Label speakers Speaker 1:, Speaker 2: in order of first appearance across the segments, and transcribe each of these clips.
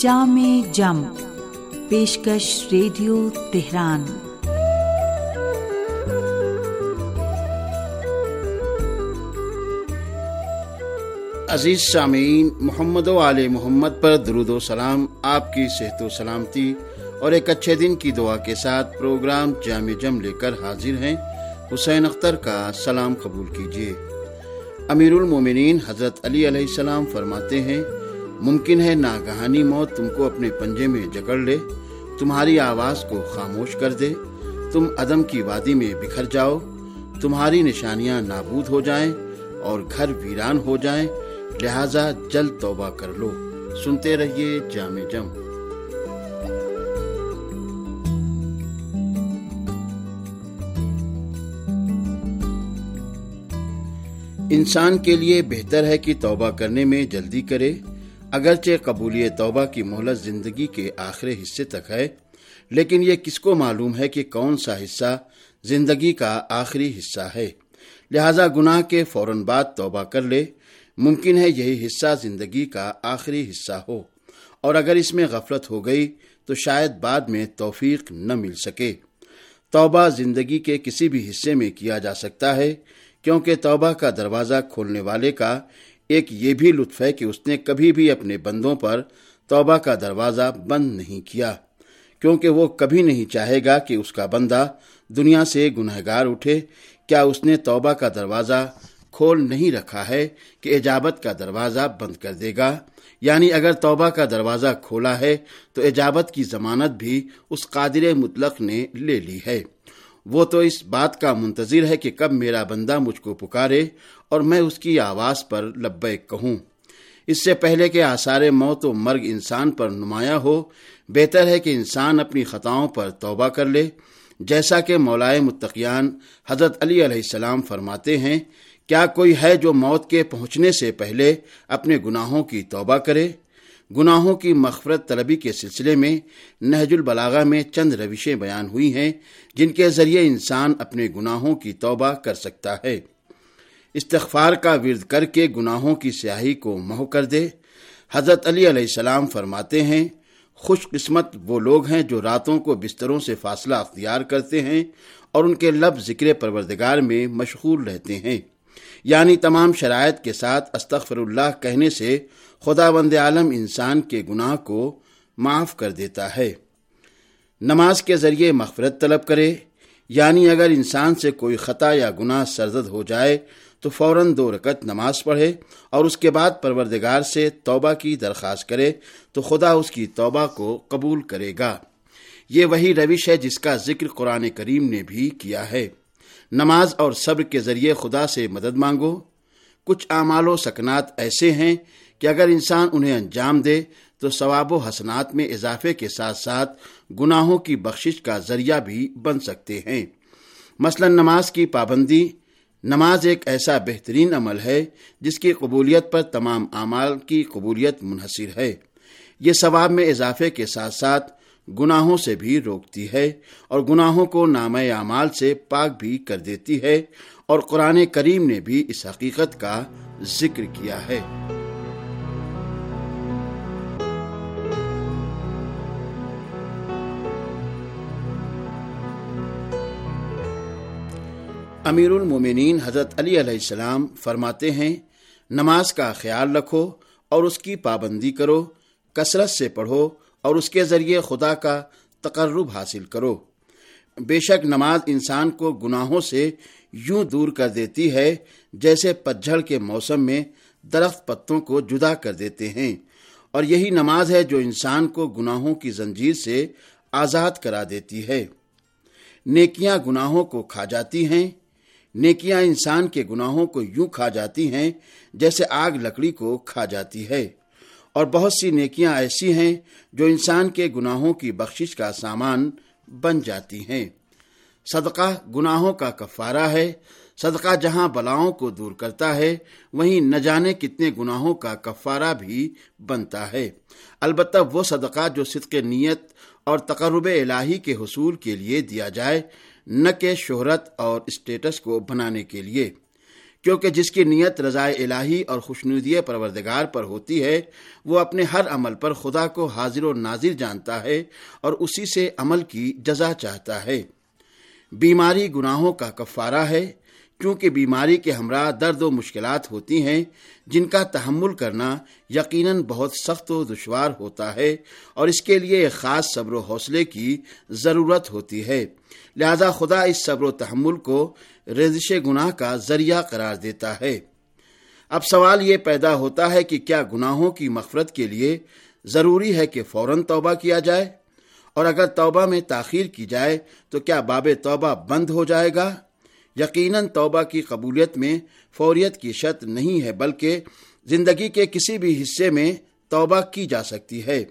Speaker 1: جام جم، پیشکش radio Tehran.
Speaker 2: عزیز سامعین، محمد و علیہ محمد پر درود و سلام، آپ کی صحت و سلامتی اور ایک اچھے دن کی دعا کے ساتھ پروگرام جامع جم لے کر حاضر ہیں۔ حسین اختر کا سلام قبول کیجیے۔ امیر المومنین حضرت علی علیہ السلام فرماتے ہیں ممکن ہے ناگہانی موت تم کو اپنے پنجے میں جکڑ لے، تمہاری آواز کو خاموش کر دے، تم عدم کی وادی میں بکھر جاؤ، تمہاری نشانیاں نابود ہو جائیں اور گھر ویران ہو جائیں، لہذا جلد توبہ کر لو۔ سنتے رہیے جامع جم۔ انسان کے لیے بہتر ہے کہ توبہ کرنے میں جلدی کرے۔ اگرچہ قبولی توبہ کی مہلت زندگی کے آخری حصے تک ہے، لیکن یہ کس کو معلوم ہے کہ کون سا حصہ زندگی کا آخری حصہ ہے؟ لہذا گناہ کے فوراً بعد توبہ کر لے۔ ممکن ہے یہی حصہ زندگی کا آخری حصہ ہو۔ اور اگر اس میں غفلت ہو گئی، تو شاید بعد میں توفیق نہ مل سکے۔ توبہ زندگی کے کسی بھی حصے میں کیا جا سکتا ہے، کیونکہ توبہ کا دروازہ کھولنے والے کا ایک یہ بھی لطف ہے کہ اس نے کبھی بھی اپنے بندوں پر توبہ کا دروازہ بند نہیں کیا، کیونکہ وہ کبھی نہیں چاہے گا کہ اس کا بندہ دنیا سے گنہگار اٹھے۔ کیا اس نے توبہ کا دروازہ کھول نہیں رکھا ہے کہ اجابت کا دروازہ بند کر دے گا؟ یعنی اگر توبہ کا دروازہ کھولا ہے تو اجابت کی ضمانت بھی اس قادر مطلق نے لے لی ہے۔ وہ تو اس بات کا منتظر ہے کہ کب میرا بندہ مجھ کو پکارے اور میں اس کی آواز پر لبیک کہوں۔ اس سے پہلے کہ آثار موت و مرگ انسان پر نمایاں ہو، بہتر ہے کہ انسان اپنی خطاؤں پر توبہ کر لے۔ جیسا کہ مولائے متقیان حضرت علی علیہ السلام فرماتے ہیں، کیا کوئی ہے جو موت کے پہنچنے سے پہلے اپنے گناہوں کی توبہ کرے؟ گناہوں کی مغفرت طلبی کے سلسلے میں نہج البلاغہ میں چند روشیں بیان ہوئی ہیں جن کے ذریعے انسان اپنے گناہوں کی توبہ کر سکتا ہے۔ استغفار کا ورد کر کے گناہوں کی سیاہی کو مہو کر دے۔ حضرت علی علیہ السلام فرماتے ہیں، خوش قسمت وہ لوگ ہیں جو راتوں کو بستروں سے فاصلہ اختیار کرتے ہیں اور ان کے لب ذکر پروردگار میں مشغول رہتے ہیں۔ یعنی تمام شرائط کے ساتھ استغفر اللہ کہنے سے خدا بند عالم انسان کے گناہ کو معاف کر دیتا ہے۔ نماز کے ذریعے مغفرت طلب کرے یعنی اگر انسان سے کوئی خطا یا گناہ سرزد ہو جائے تو فوراً دو رکت نماز پڑھے اور اس کے بعد پروردگار سے توبہ کی درخواست کرے تو خدا اس کی توبہ کو قبول کرے گا۔ یہ وہی روش ہے جس کا ذکر قرآن کریم نے بھی کیا ہے۔ نماز اور صبر کے ذریعے خدا سے مدد مانگو۔ کچھ اعمال و سکنات ایسے ہیں کہ اگر انسان انہیں انجام دے تو ثواب و حسنات میں اضافے کے ساتھ ساتھ گناہوں کی بخشش کا ذریعہ بھی بن سکتے ہیں۔ مثلا نماز کی پابندی، نماز ایک ایسا بہترین عمل ہے جس کی قبولیت پر تمام اعمال کی قبولیت منحصر ہے۔ یہ ثواب میں اضافے کے ساتھ ساتھ گناہوں سے بھی روکتی ہے اور گناہوں کو نام اعمال سے پاک بھی کر دیتی ہے اور قرآن کریم نے بھی اس حقیقت کا ذکر کیا ہے۔ امیر المومنین حضرت علی علیہ السلام فرماتے ہیں، نماز کا خیال رکھو اور اس کی پابندی کرو، کثرت سے پڑھو اور اس کے ذریعے خدا کا تقرب حاصل کرو۔ بے شک نماز انسان کو گناہوں سے یوں دور کر دیتی ہے جیسے پتجھڑ کے موسم میں درخت پتوں کو جدا کر دیتے ہیں۔ اور یہی نماز ہے جو انسان کو گناہوں کی زنجیر سے آزاد کرا دیتی ہے۔ نیکیاں گناہوں کو کھا جاتی ہیں نیکیاں انسان کے گناہوں کو یوں کھا جاتی ہیں جیسے آگ لکڑی کو کھا جاتی ہے۔ اور بہت سی نیکیاں ایسی ہیں جو انسان کے گناہوں کی بخشش کا سامان بن جاتی ہیں۔ صدقہ گناہوں کا کفارہ ہے۔ صدقہ جہاں بلاؤں کو دور کرتا ہے، وہیں نہ جانے کتنے گناہوں کا کفارہ بھی بنتا ہے۔ البتہ وہ صدقہ جو صدق نیت اور تقرب الہی کے حصول کے لیے دیا جائے نہ کہ شہرت اور اسٹیٹس کو بنانے کے لیے، کیونکہ جس کی نیت رضائے الہی اور خوشنودی پروردگار پر ہوتی ہے، وہ اپنے ہر عمل پر خدا کو حاضر و نازر جانتا ہے اور اسی سے عمل کی جزا چاہتا ہے۔ بیماری گناہوں کا کفارہ ہے کیونکہ بیماری کے ہمراہ درد و مشکلات ہوتی ہیں، جن کا تحمل کرنا یقیناً بہت سخت و دشوار ہوتا ہے اور اس کے لیے ایک خاص صبر و حوصلے کی ضرورت ہوتی ہے۔ لہذا خدا اس صبر و تحمل کو رزش گناہ کا ذریعہ قرار دیتا ہے۔ اب سوال یہ پیدا ہوتا ہے کہ کیا گناہوں کی مغفرت کے لیے ضروری ہے کہ فوراً توبہ کیا جائے؟ اور اگر توبہ میں تاخیر کی جائے تو کیا باب توبہ بند ہو جائے گا؟ یقیناً توبہ کی قبولیت میں فوریت کی شرط نہیں ہے، بلکہ زندگی کے کسی بھی حصے میں توبہ کی جا سکتی ہے۔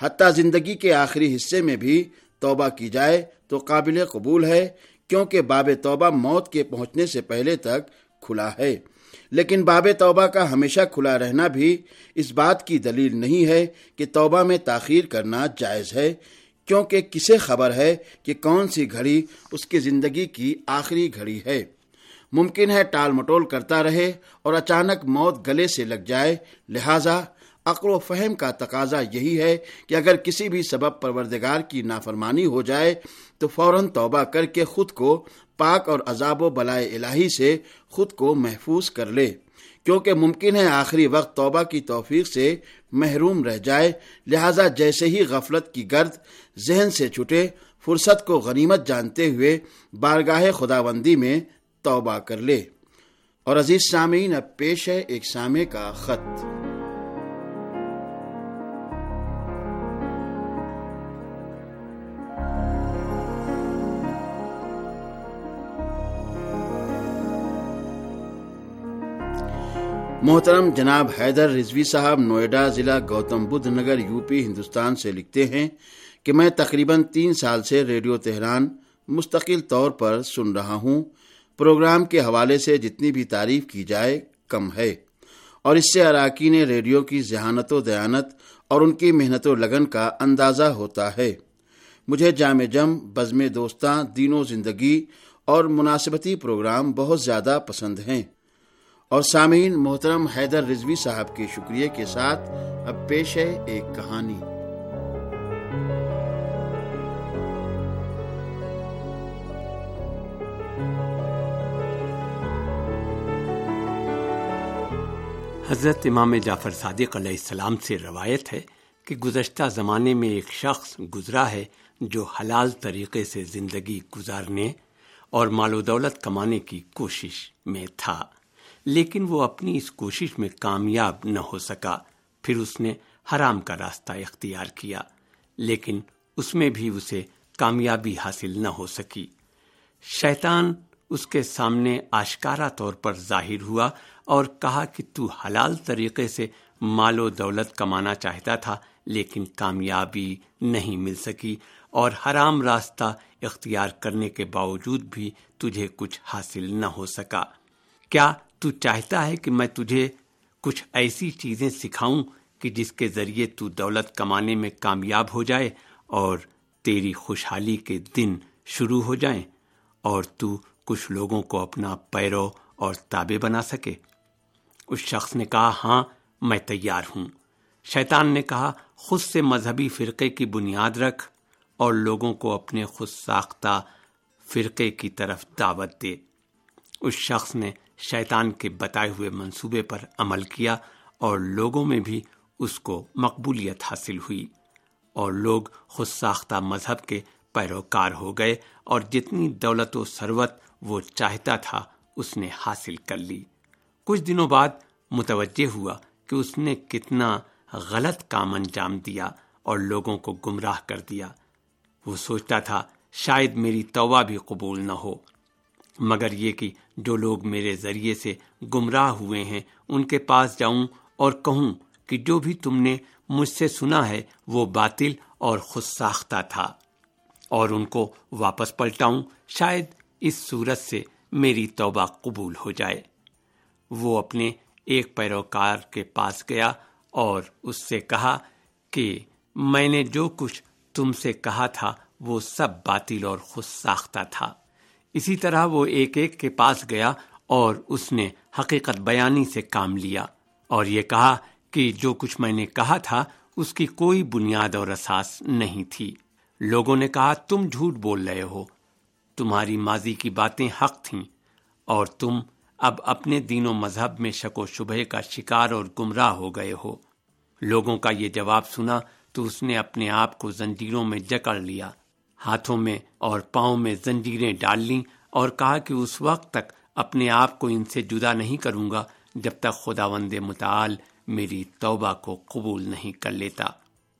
Speaker 2: حتیٰ زندگی کے آخری حصے میں بھی توبہ کی جائے تو قابل قبول ہے، کیونکہ باب توبہ موت کے پہنچنے سے پہلے تک کھلا ہے۔ لیکن باب توبہ کا ہمیشہ کھلا رہنا بھی اس بات کی دلیل نہیں ہے کہ توبہ میں تاخیر کرنا جائز ہے، کیونکہ کسے خبر ہے کہ کون سی گھڑی اس کی زندگی کی آخری گھڑی ہے۔ ممکن ہے ٹال مٹول کرتا رہے اور اچانک موت گلے سے لگ جائے، لہذا عقل و فہم کا تقاضا یہی ہے کہ اگر کسی بھی سبب پروردگار کی نافرمانی ہو جائے، تو فوراً توبہ کر کے خود کو پاک اور عذاب و بلائے الہی سے خود کو محفوظ کر لے۔ کیونکہ ممکن ہے آخری وقت توبہ کی توفیق سے محروم رہ جائے، لہذا جیسے ہی غفلت کی گرد ذہن سے چھٹے، فرصت کو غنیمت جانتے ہوئے بارگاہ خداوندی میں توبہ کر لے۔ اور عزیز سامعین، اب پیش ہے ایک سامع کا خط۔ محترم جناب حیدر رضوی صاحب نوئیڈا ضلع گوتم بدھ نگر یو پی ہندوستان سے لکھتے ہیں کہ میں تقریباً تین سال سے ریڈیو تہران مستقل طور پر سن رہا ہوں۔ پروگرام کے حوالے سے جتنی بھی تعریف کی جائے کم ہے۔ اور اس سے اراکین ریڈیو کی ذہانت و دیانت اور ان کی محنت و لگن کا اندازہ ہوتا ہے۔ مجھے جامع جم، بزم دوستاں، دین و زندگی اور مناسبتی پروگرام بہت زیادہ پسند ہیں۔ اور سامعین، محترم حیدر رضوی صاحب کے شکریہ کے ساتھ اب پیش ہے ایک کہانی۔
Speaker 3: حضرت امام جعفر صادق علیہ السلام سے روایت ہے کہ گزشتہ زمانے میں ایک شخص گزرا ہے جو حلال طریقے سے زندگی گزارنے اور مال و دولت کمانے کی کوشش میں تھا۔ لیکن وہ اپنی اس کوشش میں کامیاب نہ ہو سکا۔ پھر اس نے حرام کا راستہ اختیار کیا، لیکن اس میں بھی اسے کامیابی حاصل نہ ہو سکی۔ شیطان اس کے سامنے آشکارا طور پر ظاہر ہوا اور کہا کہ تو حلال طریقے سے مال و دولت کمانا چاہتا تھا، لیکن کامیابی نہیں مل سکی اور حرام راستہ اختیار کرنے کے باوجود بھی تجھے کچھ حاصل نہ ہو سکا۔ کیا تو چاہتا ہے کہ میں تجھے کچھ ایسی چیزیں سکھاؤں کہ جس کے ذریعے تو دولت کمانے میں کامیاب ہو جائے اور تیری خوشحالی کے دن شروع ہو جائیں اور تو کچھ لوگوں کو اپنا پیرو اور تابے بنا سکے۔ اس شخص نے کہا ہاں میں تیار ہوں۔ شیطان نے کہا، خود سے مذہبی فرقے کی بنیاد رکھ اور لوگوں کو اپنے خود ساختہ فرقے کی طرف دعوت دے۔ اس شخص نے شیطان کے بتائے ہوئے منصوبے پر عمل کیا اور لوگوں میں بھی اس کو مقبولیت حاصل ہوئی اور لوگ خود ساختہ مذہب کے پیروکار ہو گئے اور جتنی دولت و ثروت وہ چاہتا تھا اس نے حاصل کر لی۔ کچھ دنوں بعد متوجہ ہوا کہ اس نے کتنا غلط کام انجام دیا اور لوگوں کو گمراہ کر دیا۔ وہ سوچتا تھا، شاید میری توبہ بھی قبول نہ ہو۔ مگر یہ کہ جو لوگ میرے ذریعے سے گمراہ ہوئے ہیں، ان کے پاس جاؤں اور کہوں کہ جو بھی تم نے مجھ سے سنا ہے، وہ باطل اور خود ساختہ تھا۔ اور ان کو واپس پلٹاؤں، شاید اس صورت سے میری توبہ قبول ہو جائے۔ وہ اپنے ایک پیروکار کے پاس گیا اور اس سے کہا کہ میں نے جو کچھ تم سے کہا تھا، وہ سب باطل اور خود ساختہ تھا۔ اسی طرح وہ ایک ایک کے پاس گیا اور اس نے حقیقت بیانی سے کام لیا اور یہ کہا کہ جو کچھ میں نے کہا تھا، اس کی کوئی بنیاد اور اساس نہیں تھی۔ لوگوں نے کہا، تم جھوٹ بول رہے ہو۔ تمہاری ماضی کی باتیں حق تھیں اور تم اب اپنے دین و مذہب میں شک و شبہ کا شکار اور گمراہ ہو گئے ہو۔ لوگوں کا یہ جواب سنا تو اس نے اپنے آپ کو زنجیروں میں جکڑ لیا۔ ہاتھوں میں اور پاؤں میں زنجیریں ڈال لیں اور کہا کہ اس وقت تک اپنے آپ کو ان سے جدا نہیں کروں گا جب تک خدا وند متعال میری توبہ کو قبول نہیں کر لیتا۔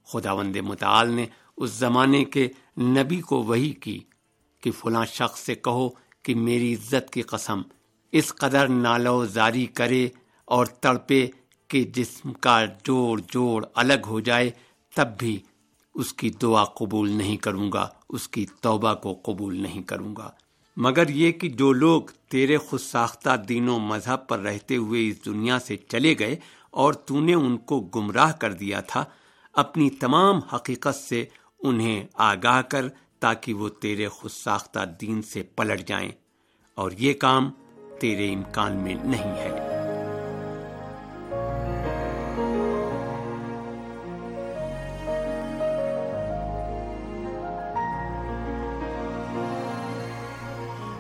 Speaker 3: خدا وند متعال نے اس زمانے کے نبی کو وہی کی کہ فلاں شخص سے کہو کہ میری عزت کی قسم، اس قدر نالو زاری کرے اور تڑپے کہ جسم کا جوڑ جوڑ الگ ہو جائے، تب بھی اس کی دعا قبول نہیں کروں گا، اس کی توبہ کو قبول نہیں کروں گا۔ مگر یہ کہ جو لوگ تیرے خود ساختہ دین و مذہب پر رہتے ہوئے اس دنیا سے چلے گئے اور تو نے ان کو گمراہ کر دیا تھا، اپنی تمام حقیقت سے انہیں آگاہ کر تاکہ وہ تیرے خود ساختہ دین سے پلٹ جائیں۔ اور یہ کام تیرے امکان میں نہیں ہے۔